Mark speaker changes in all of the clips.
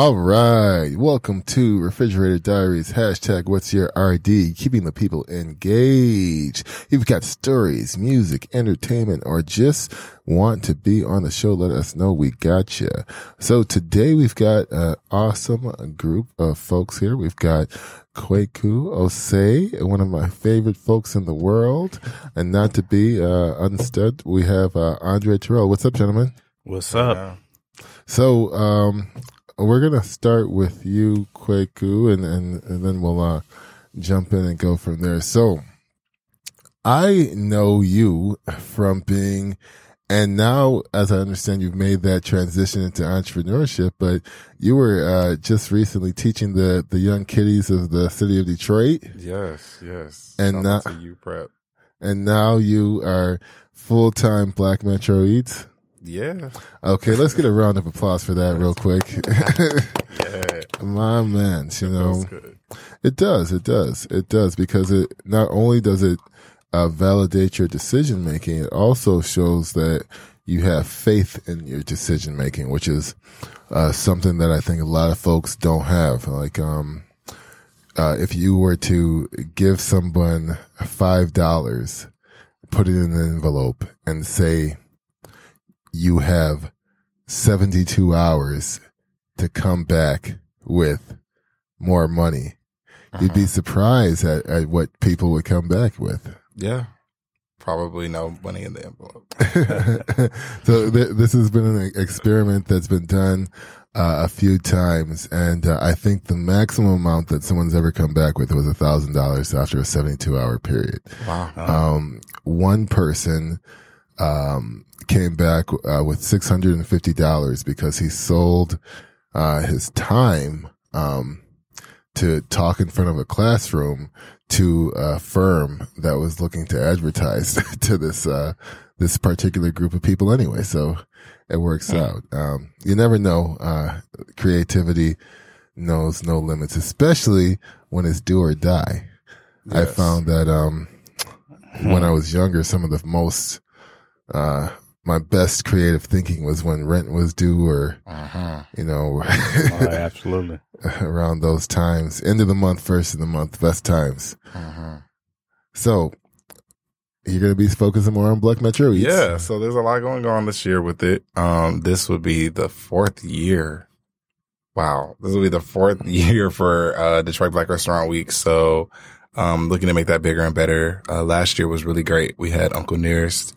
Speaker 1: All right. Welcome to Refrigerator Diaries. Hashtag what's your RD? Keeping the people engaged. If you've got stories, music, entertainment, or just want to be on the show, let us know. We got you. So today we've got an awesome group of folks here. We've got Kwaku Osei, one of my favorite folks in the world. And not to be, uh, unstood, we have, uh, Andre Terrell. What's up, gentlemen?
Speaker 2: What's up?
Speaker 1: So, um, we're gonna start with you, Kwaku, and, and, and then we'll, uh, jump in and go from there. So, I know you from being, and now, as I understand, you've made that transition into entrepreneurship, but you were, uh, just recently teaching the, the young kiddies of the city of Detroit.
Speaker 2: Yes, yes.
Speaker 1: And
Speaker 2: Shout
Speaker 1: not-
Speaker 2: out to you, prep.
Speaker 1: And now you are full-time Black Metro Eats.
Speaker 2: Yeah,
Speaker 1: Okay, let's get a round of applause for that real quick.
Speaker 2: yeah.
Speaker 1: My man, you know, it does, it does, it does because it not only does it uh, validate your decision making, it also shows that you have faith in your decision making, which is uh, something that I think a lot of folks don't have. Like, um, uh, if you were to give someone five dollars, put it in an envelope, and say you have seventy-two hours to come back with more money, you'd be surprised at, at what people would come back with.
Speaker 2: Yeah, probably no money in the envelope.
Speaker 1: so th- this has been an experiment that's been done uh, a few times, and uh, I think the maximum amount that someone's ever come back with was a thousand dollars after a seventy-two hour period.
Speaker 2: Wow.
Speaker 1: Um, one person um, came back uh, with six hundred and fifty dollars because he sold uh, his time um, to talk in front of a classroom to a firm that was looking to advertise to this uh, this particular group of people anyway. So it works out. Um, you never know. Uh, creativity knows no limits, especially when it's do or die. I found that um, when I was younger, some of the most uh, my best creative thinking was when rent was due, or
Speaker 2: Uh-huh.
Speaker 1: you know,
Speaker 3: Oh, absolutely.
Speaker 1: around those times. End of the month, first of the month, best times.
Speaker 2: Uh-huh.
Speaker 1: So you're gonna be focusing more on Black Metro Eats.
Speaker 2: Yeah, so there's a lot going on this year with it. Um, this would be the fourth year. Wow, this will be the fourth year for uh, Detroit Black Restaurant Week. So, um, looking to make that bigger and better. Uh, last year was really great. We had Uncle Nearest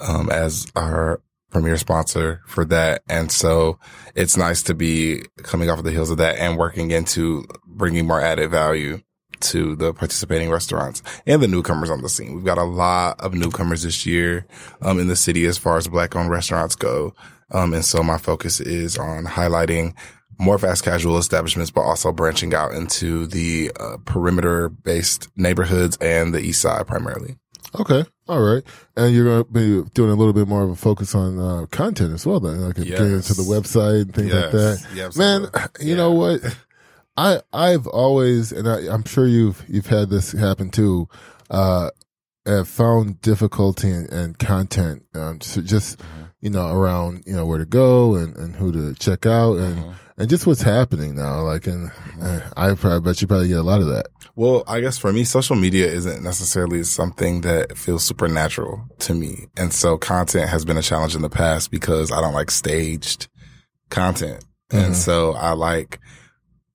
Speaker 2: um, as our premier sponsor for that, and so it's nice to be coming off of the heels of that and working into bringing more added value to the participating restaurants and the newcomers on the scene. We've got a lot of newcomers this year um, in the city as far as black owned restaurants go. Um, and so my focus is on highlighting more fast casual establishments, but also branching out into the uh, perimeter based neighborhoods and the east side primarily.
Speaker 1: Okay. All right. And you're gonna be doing a little bit more of a focus on uh, content as well. Then, like getting into the website and things like that.
Speaker 2: Yeah,
Speaker 1: Man, you know what? I I've always, and I, I'm sure you've you've had this happen too. Uh, have found difficulty in, in content, um, so just you know around you know where to go and, and who to check out and and just what's happening now. Like, and I probably bet you probably get a lot of that.
Speaker 2: Well, I guess for me, social media isn't necessarily something that feels supernatural to me. And so content has been a challenge in the past because I don't like staged content.
Speaker 1: Mhm.
Speaker 2: And so I like,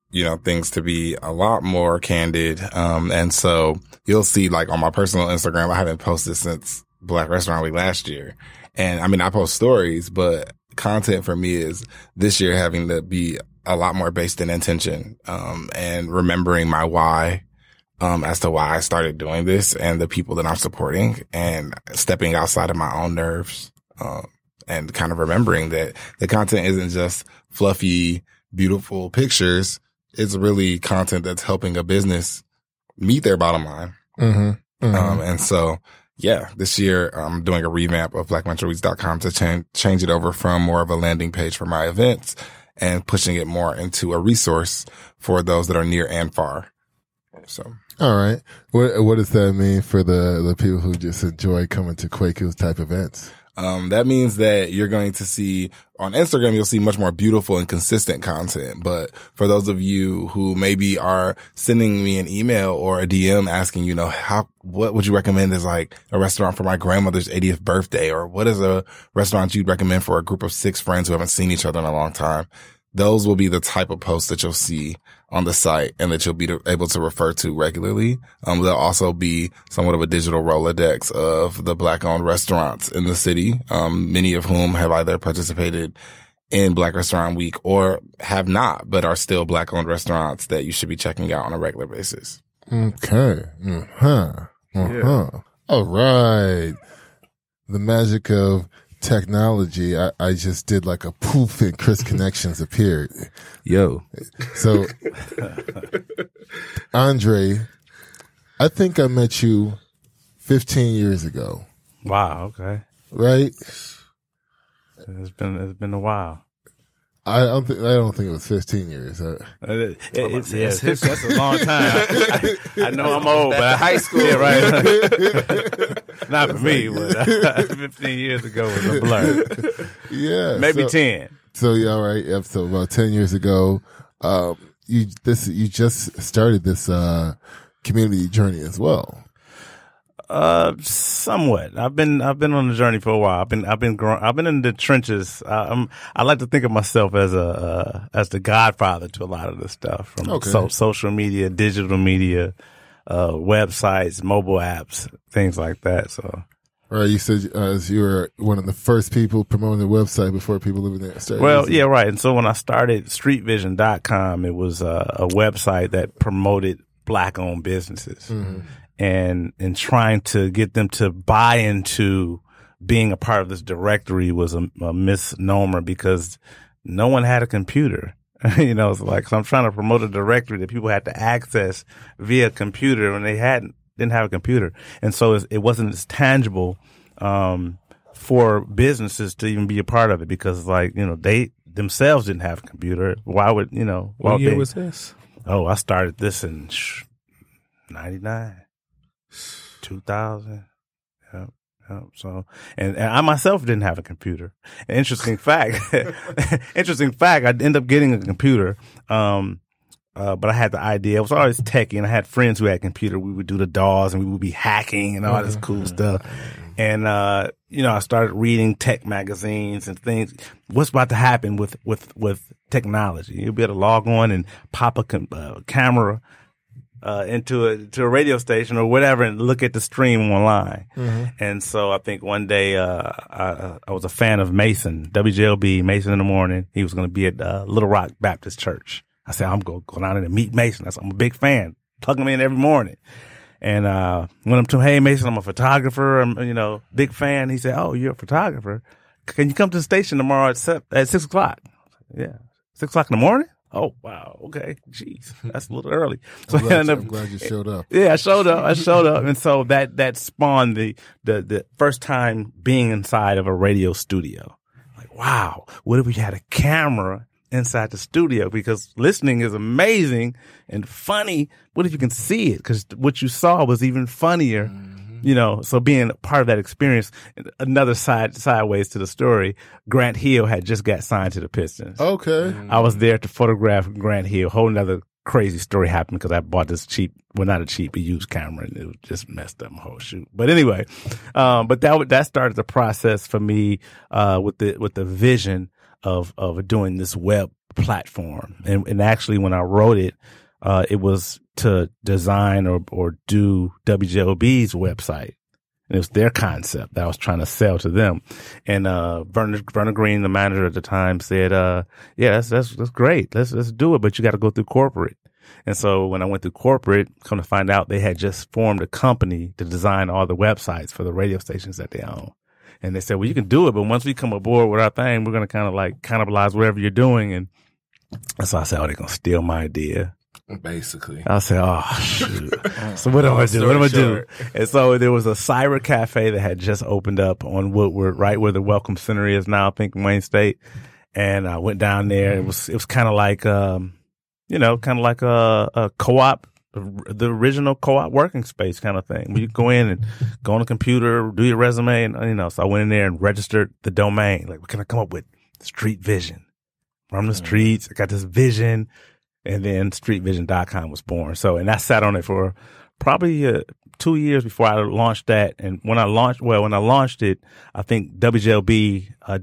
Speaker 2: you know, things to be a lot more candid. Um, and so you'll see like on my personal Instagram, I haven't posted since Black Restaurant Week last year. And I mean, I post stories, but content for me is this year having to be a lot more based in intention, um, and remembering my why, um, as to why I started doing this and the people that I'm supporting and stepping outside of my own nerves, um, and kind of remembering that the content isn't just fluffy, beautiful pictures. It's really content that's helping a business meet their bottom line.
Speaker 1: Mm-hmm.
Speaker 2: Um, and so, yeah, this year I'm doing a revamp of blackmetroeats.com to change, change it over from more of a landing page for my events and pushing it more into a resource for those that are near and far. So
Speaker 1: All right. What what does that mean for the the people who just enjoy coming to Kwaku type events?
Speaker 2: Um, that means that you're going to see on Instagram, you'll see much more beautiful and consistent content. But for those of you who maybe are sending me an email or a DM asking, you know, how, what would you recommend as like a restaurant for my grandmother's 80th birthday? Or what is a restaurant you'd recommend for a group of six friends who haven't seen each other in a long time? Those will be the type of posts that you'll see on the site and that you'll be able to refer to regularly. Um, there'll also be somewhat of a digital Rolodex of the black owned restaurants in the city, um, many of whom have either participated in Black Restaurant Week or have not, but are still black owned restaurants that you should be checking out on a regular basis.
Speaker 1: Okay. Uh-huh. Uh-huh. Yeah. All right. The magic of technology, I, I just did like a poof and Chris Connections appeared.
Speaker 3: Yo.
Speaker 1: So, Andre, I think I met you 15 years ago.
Speaker 3: Wow. Okay.
Speaker 1: Right?
Speaker 3: It's been, it's been a while.
Speaker 1: I don't think I don't think it was 15 years.
Speaker 3: Uh, it, it's, yeah, it's, that's a long time. I, I, I know I'm old, but high school, yeah, right? Not for me, but uh, 15 years ago was a blur.
Speaker 1: Yeah,
Speaker 3: maybe so, 10.
Speaker 1: So yeah, all right. Yep. So about 10 years ago, um, you this you just started this uh, community journey as well.
Speaker 3: Uh, somewhat. I've been I've been on the journey for a while. I've been I've been growing. I've been in the trenches. I, I'm I like to think of myself as a uh, as the godfather to a lot of this stuff from okay. so, social media, digital media, uh, websites, mobile apps, things like that. So.
Speaker 1: Right, you said uh, you were one of the first people promoting the website before people living there started.
Speaker 3: Well, yeah, right. And so when I started streetvision.com, it was a, a website that promoted black owned businesses. Mm-hmm and and trying to get them to buy into being a part of this directory was a, a misnomer because no one had a computer. you know, it's like so I'm trying to promote a directory that people had to access via computer when they hadn't didn't have a computer, and so it, wasn't as tangible um, for businesses to even be a part of it because, like, you know, they themselves didn't have a computer. Why would you know?
Speaker 4: What year
Speaker 3: they,
Speaker 4: was this?
Speaker 3: Oh, I started this in '99. 2000. Yep. So, and, and, I myself didn't have a computer. Interesting fact, interesting fact, I ended up getting a computer. Um, uh, but I had the idea. I was always techie and I had friends who had a computer. We would do the DAWs and we would be hacking and all this cool mm-hmm. stuff. And, uh, you know, I started reading tech magazines and things. What's about to happen with, with, with technology? You'll be able to log on and pop a com- uh, camera uh, into a to a radio station or whatever and look at the stream online. Mm-hmm. And so I think one day uh, I, I, was a fan of Mason, WJLB, Mason in the morning. He was going to be at uh, Little Rock Baptist Church. I said I'm going to go down there and meet Mason. I said, I'm a big fan. Plug him in every morning. And uh, I'm to hey Mason, I'm a photographer. I'm you know big fan. He said, oh, you're a photographer. Can you come to the station tomorrow at at six o'clock? Yeah, six o'clock in the morning. Oh wow, okay, jeez, that's a little early.
Speaker 1: So I'm glad, you, I'm glad you showed up.
Speaker 3: Yeah, I showed up. I showed up, and so that that spawned the the the first time being inside of a radio studio. Like, wow, what if we had a camera inside the studio? Because listening is amazing and funny. What if you can see it? Because what you saw was even funnier. Mm you know, so being part of that experience, another side sideways to the story, Grant Hill had just got signed to the Pistons.
Speaker 1: Okay.
Speaker 3: I was there to photograph Grant Hill. Whole another crazy story happened because I bought this cheap, well, not a cheap, a used camera, and it just messed up my whole shoot. But anyway, um, but that that started the process for me uh, with the with the vision of of doing this web platform, and and actually when I wrote it, uh, it was to design or, or do WJLB's website. And it was their concept that I was trying to sell to them. And, uh, Vernon, Vernon Green, the manager at the time said, uh, yeah, that's, that's, that's great. Let's, let's do it. But you got to go through corporate. And so when I went through corporate, come to find out they had just formed a company to design all the websites for the radio stations that they own. And they said, well, you can do it, but once we come aboard with our thing, we're going to kind of like cannibalize whatever you're doing. And so I said, oh, they're going to steal my idea.
Speaker 2: Basically,
Speaker 3: I said, "Oh shoot!" so what am I do? What am I do? And so there was a cyber cafe that had just opened up on Woodward, right where the Welcome Center is now. I think in Wayne State, and I went down there. It was it was kind of like, um, you know, kind of like a, a co-op the, the original co-op working space kind of thing. Where you go in and go on a computer, do your resume, and you know. So I went in there and registered the domain. Like, what can I come up with? Street Vision. From the streets, I got this vision, and then streetvision.com was born. So, and I sat on it for probably uh, two years before I launched that. And when I launched, well, when I launched it, I think WJLB uh,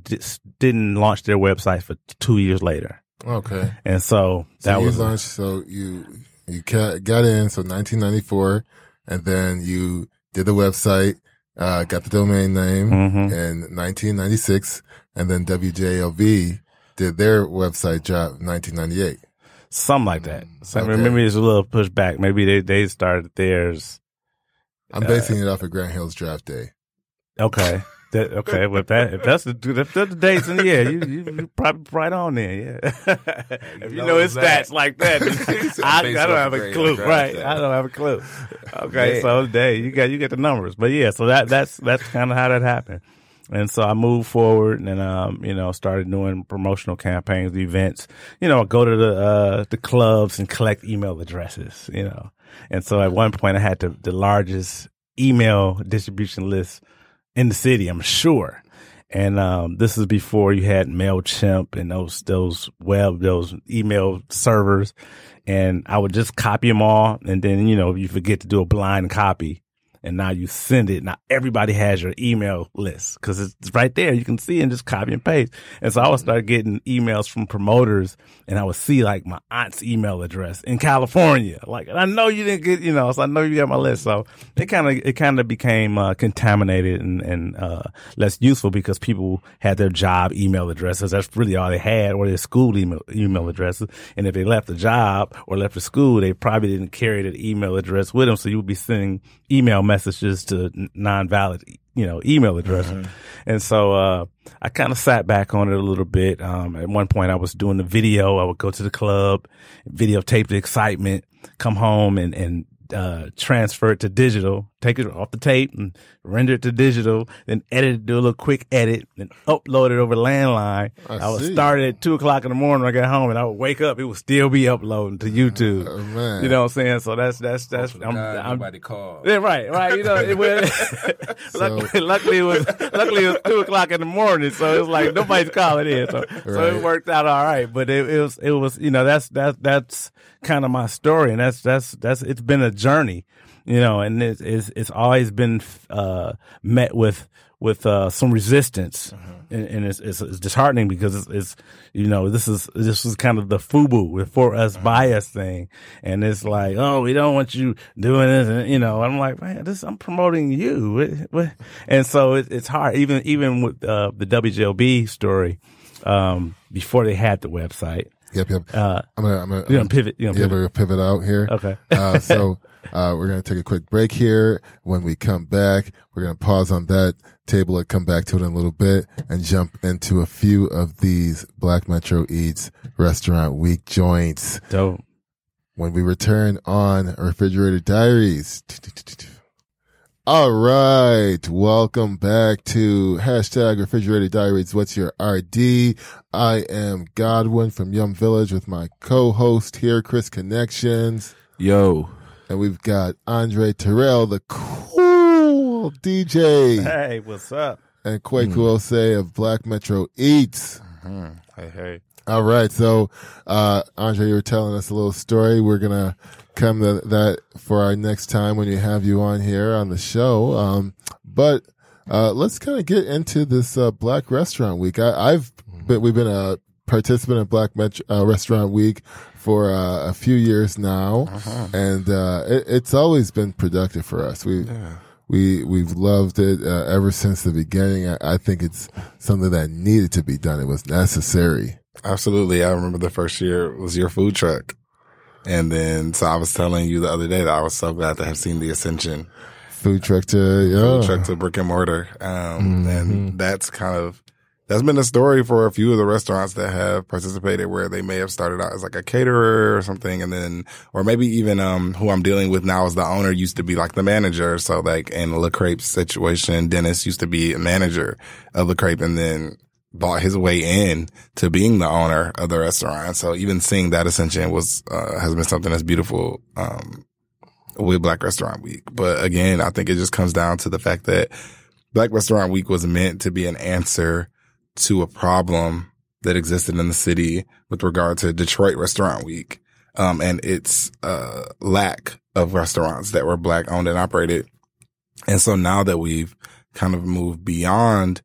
Speaker 3: didn't launch their website for two years later.
Speaker 1: Okay.
Speaker 3: And so
Speaker 1: So
Speaker 3: that
Speaker 1: you
Speaker 3: was
Speaker 1: launched. So you you got in. So 1994, and then you did the website, uh, got the domain name
Speaker 3: Mhm.
Speaker 1: in 1996, and then WJLB did their website job 1998.
Speaker 3: Something like that. Mm, so
Speaker 1: Okay.
Speaker 3: maybe there's a little pushback. Maybe they, they started theirs.
Speaker 1: I'm uh, basing it off of Grant Hill's draft day.
Speaker 3: Okay. That, okay, well, if that if that's the if that's the dates, then yeah, you you you probably right on there, yeah. if you know his stats like that, I, I don't have a clue, right? I don't have a clue. Okay,
Speaker 4: Yeah.
Speaker 3: so day you got you get the numbers, but yeah, so that that's that's kind of how that happened. And so I moved forward and um, you know, started doing promotional campaigns, events. You know, go to the uh the clubs and collect email addresses, you know. And so at one point I had the, the largest email distribution list in the city, I'm sure. And um, this is before you had Mailchimp and those those web those email servers, and I would just copy them all, and then you know you forget to do a blind copy, and now you send it. Now everybody has your email list because it's right there. You can see and just copy and paste. And so I would start getting emails from promoters, and I would see like my aunt's email address in California. Like, and I know you didn't get, you know, so I know you got my list. So it kind of it kind of became uh, contaminated and and uh, less useful because people had their job email addresses. That's really all they had, or their school email email addresses. And if they left the job or left the school, they probably didn't carry that email address with them. So you would be sending email messages to non-valid, you know, email addresses. And so, uh, I kind of sat back on it a little bit. Um, at one point I was doing the video. I would go to the club, videotape the excitement, come home and, and, uh, transfer it to digital, take it off the tape and render it to digital, then edit it, do a little quick edit, then upload it over landline.
Speaker 1: I
Speaker 3: I, would start it at two o'clock in the morning when I got home and I would wake up. It would still be uploading to YouTube.
Speaker 1: Oh, man.
Speaker 3: You know what I'm saying? So that's, that's, that's,
Speaker 4: God,
Speaker 3: I'm, I'm,
Speaker 4: nobody called.
Speaker 3: yeah, right, right. You know, it was, luckily, luckily it was luckily it was two o'clock in the morning, so it was like nobody's calling in, so so it worked out all right. But it, it was it was you know that's that that's kind of my story, and that's that's that's it's been a journey, you know, and it's it's, it's always been uh, met with with uh, some resistance, and, and it's, it's it's disheartening because it's, it's you know this is this is kind of the FUBU for us by us thing, and it's like oh we don't want you doing this, and you know I'm like man this I'm promoting you, and so it, it's hard. Even even with uh, the WJLB story um, before they had the website.
Speaker 1: Yep, yep.
Speaker 3: Uh,
Speaker 1: I'm gonna, I'm gonna,
Speaker 3: you gonna pivot, you
Speaker 1: yeah,
Speaker 3: pivot.
Speaker 1: we're gonna pivot out here.
Speaker 3: Okay.
Speaker 1: uh, so uh, we're gonna take a quick break here. When we come back, we're gonna pause on that table and come back to it in a little bit and jump into a few of these Black Metro Eats Restaurant Week joints.
Speaker 3: Dope.
Speaker 1: When we return on Refrigerator Diaries. All right. Welcome back to hashtag Refrigerator Diaries. What's your RD? I am Godwin from Yum Village with my co-host here, Chris Connections.
Speaker 4: Yo,
Speaker 1: And we've got Andre Terrell, the cool DJ,
Speaker 3: Hey, what's up?
Speaker 1: and Kwaku Osei of Black Metro Eats.
Speaker 2: Hey, hey.
Speaker 1: All right. So, uh, Andre, you were telling us a little story. We're going to come to that for our next time when you have you on here on the show. Um, but, uh, let's kind of get into this, uh, Black Restaurant Week. I, I've been, we've been a participant in Black Metro, uh, Restaurant Week for, uh, a few years now. And, uh, it, it's always been productive for us. We, we we've loved it uh, ever since the beginning. I, I think it's something that needed to be done. It was necessary.
Speaker 2: Absolutely. I remember the first year was your food truck. And then, so I was telling you the other day that I was so glad to have seen the ascension
Speaker 1: Food truck to yeah.
Speaker 2: food truck to brick and mortar. Um, and that's kind of, that's been a story for a few of the restaurants that have participated where they may have started out as like a caterer or something. And then, or maybe even, um, who I'm dealing with now as the owner used to be like the manager. So like in Le Crepe's situation, Dennis used to be a manager of Le Crepe and then bought his way in to being the owner of the restaurant. So even seeing that ascension was, uh, has been something that's beautiful, um, with Black Restaurant Week. But again, I think it just comes down to the fact that Black Restaurant Week was meant to be an answer to a problem that existed in the city with regard to Detroit Restaurant Week, um, and its, uh, lack of restaurants that were black owned and operated. And so now that we've kind of moved beyond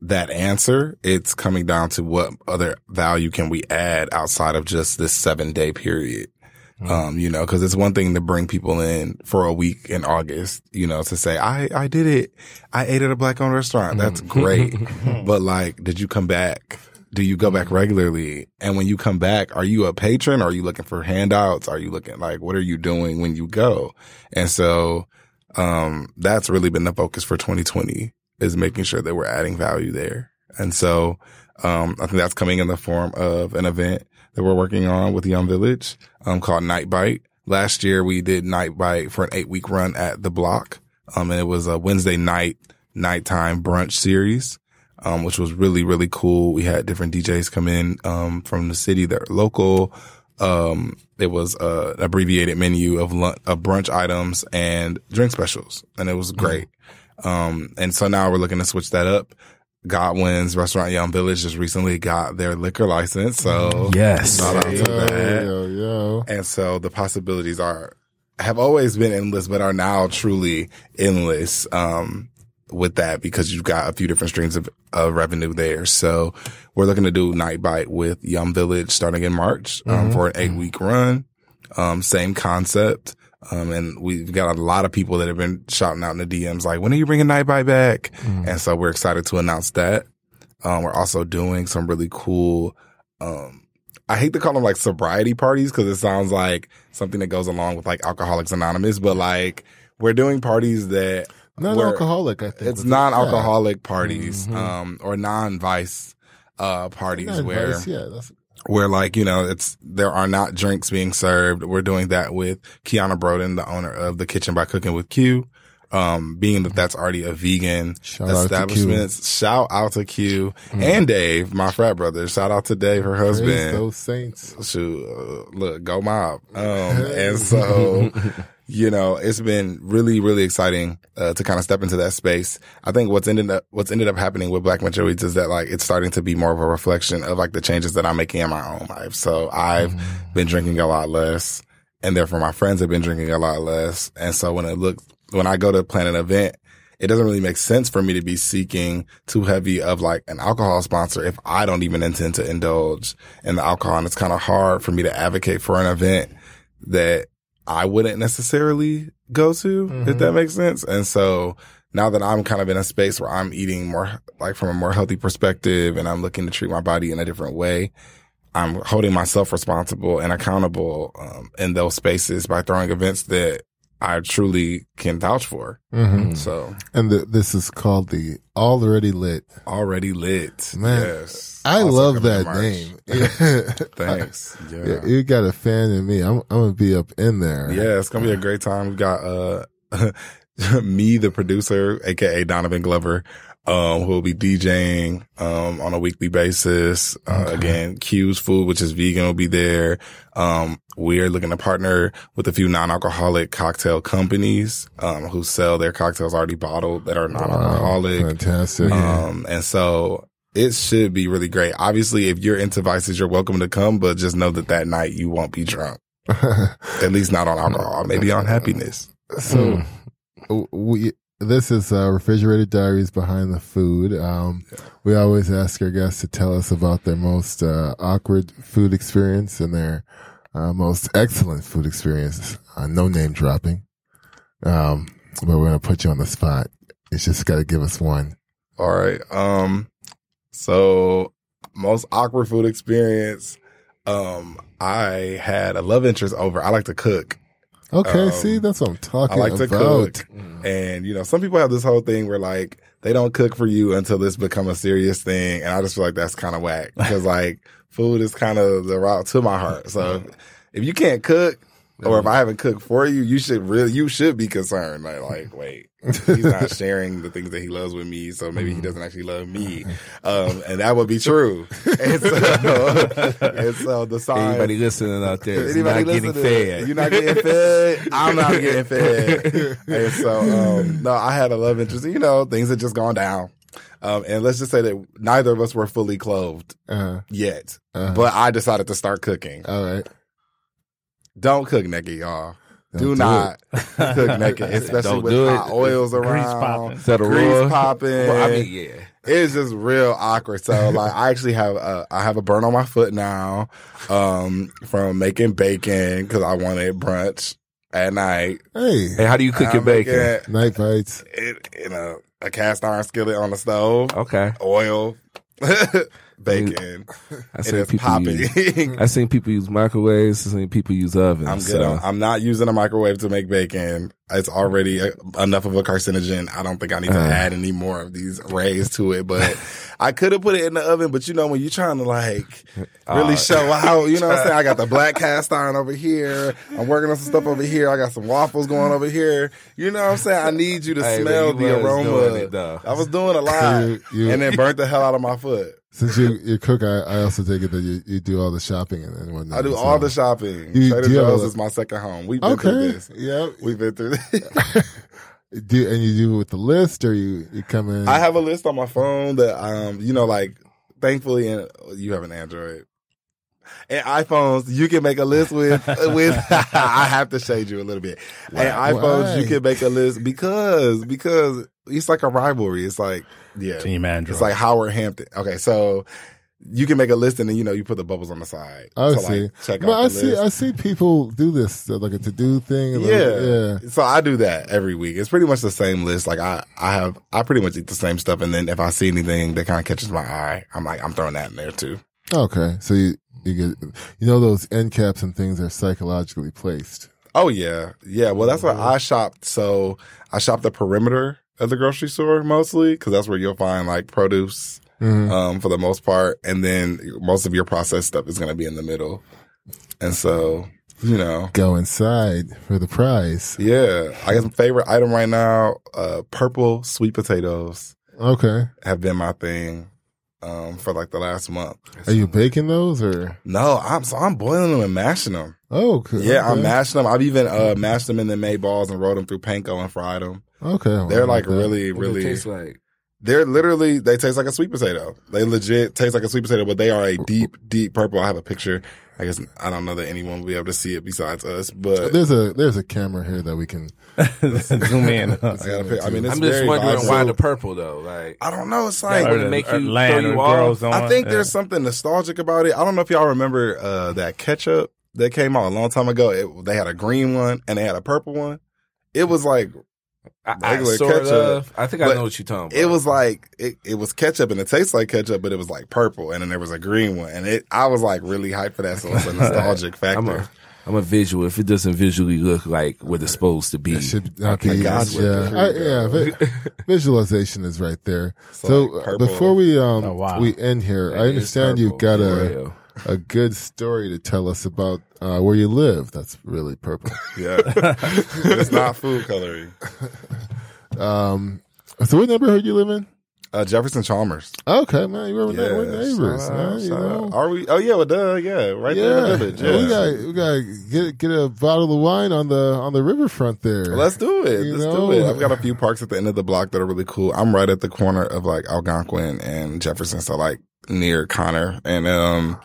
Speaker 2: that answer, it's coming down to what other value can we add outside of just this seven day period. Um, you know, cause it's one thing to bring people in for a week in August, you know, to say, I, I did it. I ate at a black owned restaurant. That's great. but like, did you come back? Do you go back regularly? And when you come back, are you a patron? Are you looking for handouts? Are you looking like, what are you doing when you go? And so, um, that's really been the focus for 2020 is making sure that we're adding value there. And so, um, I think that's coming in the form of an event that we're working on with Yum Village, um, called Night Bite. Last year we did Night Bite for an eight week run at the block. Um, and it was a Wednesday night, nighttime brunch series. Um, which was really, really cool. We had different DJs come in, um, from the city that are local. Um, it was uh, an abbreviated menu of lunch, of brunch items and drink specials, and it was great. Um, and so now we're looking to switch that up. Godwin's Restaurant Yum Village just recently got their liquor license, so
Speaker 3: Yes.
Speaker 2: shout out to that.
Speaker 1: yo, yo.
Speaker 2: And so the possibilities are have always been endless, but are now truly endless. Um, with that because you've got a few different streams of, of revenue there. So we're looking to do Night Bite with Yum Village starting in March, um, for an eight week run. Um, same concept. Um, and we've got a lot of people that have been shouting out in the DMs like, when are you bringing Night Bite back? And so we're excited to announce that. Um, we're also doing some really cool, um, I hate to call them like sobriety parties because it sounds like something that goes along with like Alcoholics Anonymous, but like we're doing parties that
Speaker 1: Non-alcoholic, I think.
Speaker 2: it's non-alcoholic parties, um, or non-vice, uh, parties where,
Speaker 1: yeah, that's
Speaker 2: where like, you know, it's, there are not drinks being served. We're doing that with Kiana Broden, the owner of the Kitchen by Cooking with Q. Um, being that that's already a vegan
Speaker 1: Shout out
Speaker 2: establishment. Shout out to Q and Dave, my frat brother. Shout out to Dave, her
Speaker 1: Praise
Speaker 2: husband
Speaker 1: those saints.
Speaker 2: shoot, uh, look, go mob. Um, and so, you know, it's been really, really exciting, uh, to kind of step into that space. I think what's ended up, what's ended up happening with Black Eats is that like, it's starting to be more of a reflection of like the changes that I'm making in my own life. So I've been drinking a lot less and therefore my friends have been drinking a lot less. And so when it looks, when I go to plan an event, it doesn't really make sense for me to be seeking too heavy of like an alcohol sponsor if I don't even intend to indulge in the alcohol. And it's kind of hard for me to advocate for an event that I wouldn't necessarily go to, if that makes sense. And so now that I'm kind of in a space where I'm eating more like from a more healthy perspective and I'm looking to treat my body in a different way, I'm holding myself responsible and accountable um, in those spaces by throwing events that I truly can vouch for.
Speaker 1: hmm
Speaker 2: So
Speaker 1: And the, this is called the Already Lit.
Speaker 2: already lit.
Speaker 1: Man,
Speaker 2: yes.
Speaker 1: I
Speaker 2: Also
Speaker 1: love that
Speaker 2: March.
Speaker 1: name.
Speaker 2: Thanks. Yeah.
Speaker 1: Yeah, you got a fan in me. I'm, I'm gonna be up in there.
Speaker 2: Yeah, it's gonna be a great time. We've got uh me, the producer, aka Donovan Glover, um, who will be DJing um on a weekly basis. Uh, again, Q's Food, which is vegan, will be there. Um, we're looking to partner with a few non-alcoholic cocktail companies um who sell their cocktails already bottled that are non-alcoholic.
Speaker 1: Fantastic.
Speaker 2: Um, and so it should be really great. Obviously, if you're into vices, you're welcome to come, but just know that that night you won't be drunk. At least not on alcohol, maybe on happiness.
Speaker 1: so w- we this is uh, Refrigerator Diaries behind the food um we always ask our guests to tell us about their most uh, awkward food experience and their uh, most excellent food experience uh, no name dropping um but we're gonna put you on the spot it's just gotta give us one
Speaker 2: All right. Um, so most awkward food experience. Um, I had a love interest over. I like to cook.
Speaker 1: Okay
Speaker 2: Um,
Speaker 1: see that's what i'm talking about.
Speaker 2: I like to cook. And, you know, some people have this whole thing where like they don't cook for you until this become a serious thing. And I just feel like that's kind of whack because like food is kind of the route to my heart. So if you can't cook or if I haven't cooked for you, you should really, you should be concerned. Like, like wait, he's not sharing the things that he loves with me, so maybe he doesn't actually love me, um, and that would be true. And so, and so the sign.
Speaker 4: Anybody listening out there is
Speaker 2: Anybody
Speaker 4: not getting fed.
Speaker 2: You're not getting fed. I'm not getting fed. and so, um, no, I had a love interest. You know, things had just gone down. Um, and let's just say that neither of us were fully clothed
Speaker 1: Uh,
Speaker 2: yet.
Speaker 1: uh,
Speaker 2: But I decided to start cooking.
Speaker 1: all right.
Speaker 2: Don't cook naked, y'all.
Speaker 1: Don't
Speaker 2: do
Speaker 1: do
Speaker 2: not cook naked, especially
Speaker 4: Don't
Speaker 2: with
Speaker 4: do it.
Speaker 2: hot oils around.
Speaker 3: grease popping.
Speaker 4: Is that a
Speaker 2: Grease popping.
Speaker 4: Well, I mean, yeah.
Speaker 2: it's just real awkward. So like, I actually have a, I have a burn on my foot now, um, from making bacon because I wanted brunch at night.
Speaker 1: Hey,
Speaker 4: Hey, how do you cook your bacon?
Speaker 2: making
Speaker 1: night bites.
Speaker 2: it in a, a cast iron skillet on the stove,
Speaker 4: Okay.
Speaker 2: oil, bacon.
Speaker 4: I seen
Speaker 2: is
Speaker 4: people use. I seen people use microwaves. I seen people use ovens.
Speaker 2: I'm good.
Speaker 4: so-
Speaker 2: on, I'm not using a microwave to make bacon. It's already a, enough of a carcinogen. I don't think I need to
Speaker 4: Uh.
Speaker 2: add any more of these rays to it. But I could have put it in the oven. But you know, when you're trying to like really
Speaker 4: Uh,
Speaker 2: show out, you know what I'm saying? I got the black cast iron over here. I'm working on some stuff over here. I got some waffles going over here. You know what I'm saying? I need you to
Speaker 4: Hey,
Speaker 2: smell the aroma.
Speaker 4: it.
Speaker 2: I was doing a lot,
Speaker 1: You- you-
Speaker 2: and then burnt the hell out of my foot.
Speaker 1: Since you you cook, I, I also take it that you, you do all the shopping and, and whatnot.
Speaker 2: I do
Speaker 1: as
Speaker 2: all the shopping.
Speaker 1: You-
Speaker 2: Trader
Speaker 1: do you have
Speaker 2: Joe's is my second home. We've been through this.
Speaker 1: Yeah.
Speaker 2: We've been through this.
Speaker 1: Do and you do it with the list, or you you come in?
Speaker 2: I have a list on my phone that um you know like thankfully and you have an Android. And iPhones, you can make a list with with. I have to shade you a little bit. And iPhones, you can make a list because because it's like a rivalry. It's like yeah,
Speaker 3: Team Android.
Speaker 2: it's like Howard Hampton. Okay, so you can make a list and then you know you put the bubbles on the side.
Speaker 1: I
Speaker 2: so,
Speaker 1: see.
Speaker 2: Like, check out
Speaker 1: I see.
Speaker 2: list.
Speaker 1: I see people do this uh, like a to do thing. like,
Speaker 2: yeah.
Speaker 1: yeah.
Speaker 2: So I do that every week. It's pretty much the same list. Like I, I have, I pretty much eat the same stuff. And then if I see anything that kind of catches my eye, I'm like, I'm throwing that in there too.
Speaker 1: Okay, so you you get you know those end caps and things are psychologically placed.
Speaker 2: Oh yeah. Yeah. Well, that's where I shopped. So I shop the perimeter of the grocery store mostly because that's where you'll find like produce,
Speaker 1: Mhm.
Speaker 2: um, for the most part. And then most of your processed stuff is going to be in the middle. And so, you know,
Speaker 1: Go inside for the prize.
Speaker 2: yeah, I guess my favorite item right now, uh, purple sweet potatoes
Speaker 1: Okay,
Speaker 2: have been my thing. Um, for like the last month.
Speaker 1: are you baking those or?
Speaker 2: No, I'm so I'm boiling them and mashing them.
Speaker 1: Oh, cool.
Speaker 2: Yeah, I'm mashing them. I've even uh mashed them in the May balls and rolled them through panko and fried them.
Speaker 1: Okay, I
Speaker 2: They're
Speaker 1: like
Speaker 2: like really,
Speaker 4: What
Speaker 2: really.
Speaker 4: it taste like?
Speaker 2: They're literally they taste like a sweet potato. They legit taste like a sweet potato, but they are a deep, deep purple. I have a picture. I guess I don't know that anyone will be able to see it besides us, but
Speaker 1: There's a there's a camera here that we can.
Speaker 3: Zoom in.
Speaker 2: I got I mean, it's
Speaker 4: I'm just
Speaker 2: very
Speaker 4: wondering
Speaker 2: vibrant.
Speaker 4: why the purple though. Like,
Speaker 2: I don't know. It's
Speaker 4: Like,
Speaker 2: like
Speaker 4: would it make you throw you
Speaker 3: or
Speaker 4: off?
Speaker 2: I think
Speaker 3: Yeah.
Speaker 2: there's something nostalgic about it. I don't know if y'all remember uh, that ketchup that came out a long time ago. It, they had a green one and they had a purple one. It was like
Speaker 4: I, I sort
Speaker 2: ketchup,
Speaker 4: of. I think I know what you're talking about.
Speaker 2: it was like it, it was ketchup and it tastes like ketchup, but it was like purple, and then there was a green one, and it I was like really hyped for that, so it's a nostalgic
Speaker 4: I'm
Speaker 2: factor.
Speaker 4: a, I'm a visual. If it doesn't visually look like what it's supposed to be,
Speaker 1: It should not
Speaker 2: Okay,
Speaker 1: be.
Speaker 2: gotcha.
Speaker 1: Yeah, I, yeah. vi- visualization is right there.
Speaker 2: So,
Speaker 1: So,
Speaker 2: like,
Speaker 1: uh, before we um
Speaker 3: Oh, wow.
Speaker 1: we end here, I understand you've got a
Speaker 4: real.
Speaker 1: A good story to tell us about uh, where you live. That's really purple.
Speaker 2: yeah, it's not food coloring.
Speaker 1: um, so what neighborhood you live in?
Speaker 2: Uh, Jefferson Chalmers.
Speaker 1: Okay, man, we're,
Speaker 2: Yeah,
Speaker 1: we're neighbors, man. You know.
Speaker 2: Are we? Oh yeah, well, duh, yeah, right there in the village.
Speaker 1: Yeah, we
Speaker 2: Yeah.
Speaker 1: got we got get get a bottle of wine on the on the riverfront there.
Speaker 2: Let's do it.
Speaker 1: You
Speaker 2: Let's
Speaker 1: know?
Speaker 2: do it. I've got a few parks at the end of the block that are really cool. I'm right at the corner of like Algonquin and Jefferson, so like near Connor. And um,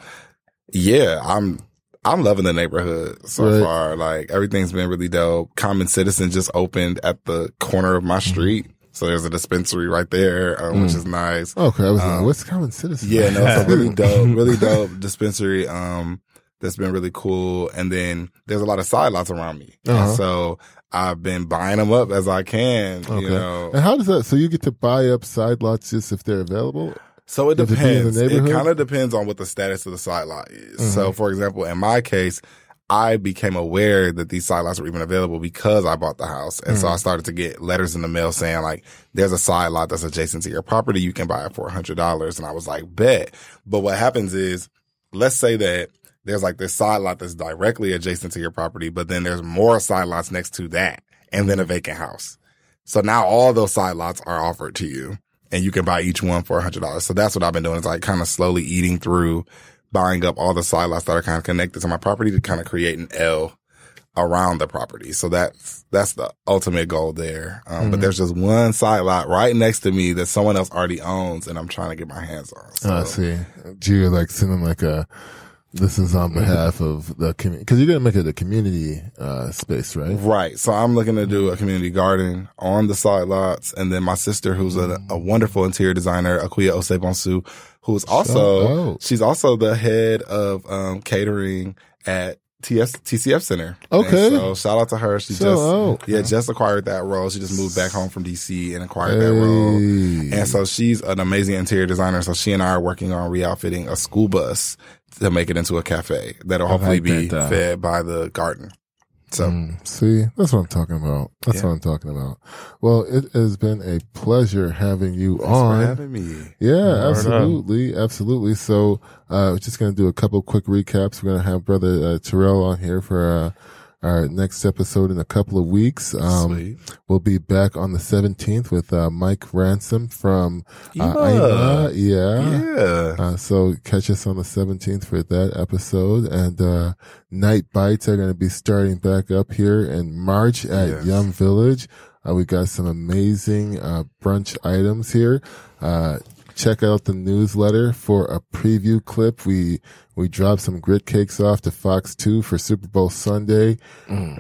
Speaker 2: yeah, I'm I'm loving the neighborhood so
Speaker 1: Right.
Speaker 2: far. Like everything's been really dope. Common Citizen just opened at the corner of my
Speaker 1: Mm-hmm.
Speaker 2: street, so there's a dispensary right there, um, which is nice.
Speaker 1: okay, I was like,
Speaker 2: Um,
Speaker 1: what's common citizen?
Speaker 2: Yeah, no, it's a really dope, really dope dispensary. Um, that's been really cool. And then there's a lot of side lots around me.
Speaker 1: Uh-huh.
Speaker 2: so I've been buying them up as I can,
Speaker 1: Okay.
Speaker 2: you know.
Speaker 1: And how does that? So you get to buy up side lots just if they're available?
Speaker 2: So it
Speaker 1: Does it be in the
Speaker 2: depends. It?
Speaker 1: Mm-hmm.
Speaker 2: kind of depends on what the status of the side lot is. So for example, in my case, I became aware that these side lots were even available because I bought the house. And
Speaker 1: Mm-hmm.
Speaker 2: so I started to get letters in the mail saying like, there's a side lot that's adjacent to your property. You can buy it for a hundred dollars. And I was like, bet. But what happens is, let's say that there's like this side lot that's directly adjacent to your property, but then there's more side lots next to that and then a vacant house. So now all those side lots are offered to you and you can buy each one for a hundred dollars. So that's what I've been doing is like kind of slowly eating through buying up all the side lots that are kind of connected to my property to kind of create an L around the property. So that's, that's the ultimate goal there. Um, but there's just one side lot right next to me that someone else already owns and I'm trying to get my hands on. So.
Speaker 1: I see. Do you like sending like a, this is on behalf of the community, cause you're going to make it a community, uh, space, right?
Speaker 2: Right. So I'm looking to do a community garden on the side lots. And then my sister, who's a, a wonderful interior designer, Akuya Osebonsu, who's also, she's also the head of, um, catering at TS, TCF Center.
Speaker 1: Okay.
Speaker 2: And so shout out to her. She
Speaker 1: Shout
Speaker 2: just,
Speaker 1: out.
Speaker 2: yeah, just acquired that role. She just moved back home from DC and acquired that role. And so she's an amazing interior designer. So she and I are working on re-outfitting a school bus to make it into a cafe that'll hopefully
Speaker 4: like
Speaker 2: be
Speaker 4: that, uh,
Speaker 2: fed by the garden. So
Speaker 1: Mm, see, that's what I'm talking about. That's
Speaker 2: Yeah.
Speaker 1: what I'm talking about. Well, it has been a pleasure having you
Speaker 2: thanks for
Speaker 1: on.
Speaker 2: having me.
Speaker 1: Yeah,
Speaker 3: Word up.
Speaker 1: absolutely, absolutely. So, uh, we're just gonna do a couple quick recaps. We're gonna have brother uh, Terrell on here for uh, our next episode in a couple of weeks. Um,
Speaker 2: Sweet.
Speaker 1: we'll be back on the 17th with uh, Mike Ransom from uh,
Speaker 2: Ema.
Speaker 1: Aima. Yeah.
Speaker 2: Yeah.
Speaker 1: Uh, so catch us on the 17th for that episode. And, uh, Night Bites are going to be starting back up here in March at
Speaker 2: Yes.
Speaker 1: Yum Village. Uh, we got some amazing, uh, brunch items here. Check out the newsletter for a preview clip. We, we dropped some grit cakes off to Fox 2 for Super Bowl Sunday.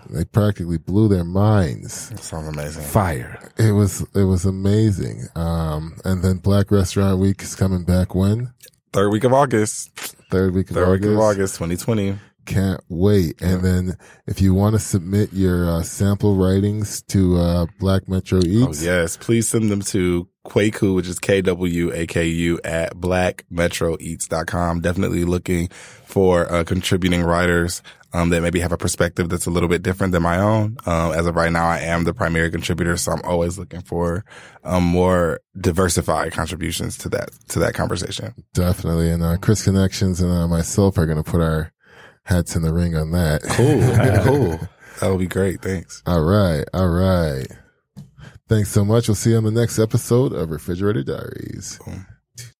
Speaker 1: They practically blew their minds.
Speaker 2: That sounds amazing.
Speaker 4: Fire.
Speaker 1: It was, it was amazing. Um, and then Black Restaurant Week is coming back when?
Speaker 2: Third week of August.
Speaker 1: Third week of
Speaker 2: Third
Speaker 1: August.
Speaker 2: week of August, 2020.
Speaker 1: Can't wait. And then if you want to submit your uh, sample writings to uh, Black Metro
Speaker 2: Oh, yes. Please send them to Kwaku, which is K-W-A-K-U at blackmetroeats.com. Definitely looking for uh, contributing writers um, that maybe have a perspective that's a little bit different than my own. Um, as of right now, I am the primary contributor, so I'm always looking for um, more diversified contributions to that to that conversation.
Speaker 1: definitely. And uh, Chris Connections and uh, myself are going to put our hats in the ring on that.
Speaker 2: Cool, cool. That would be great. Thanks.
Speaker 1: all right. All right. Thanks so much. We'll see you on the next episode of Refrigerator Diaries.
Speaker 2: Boom.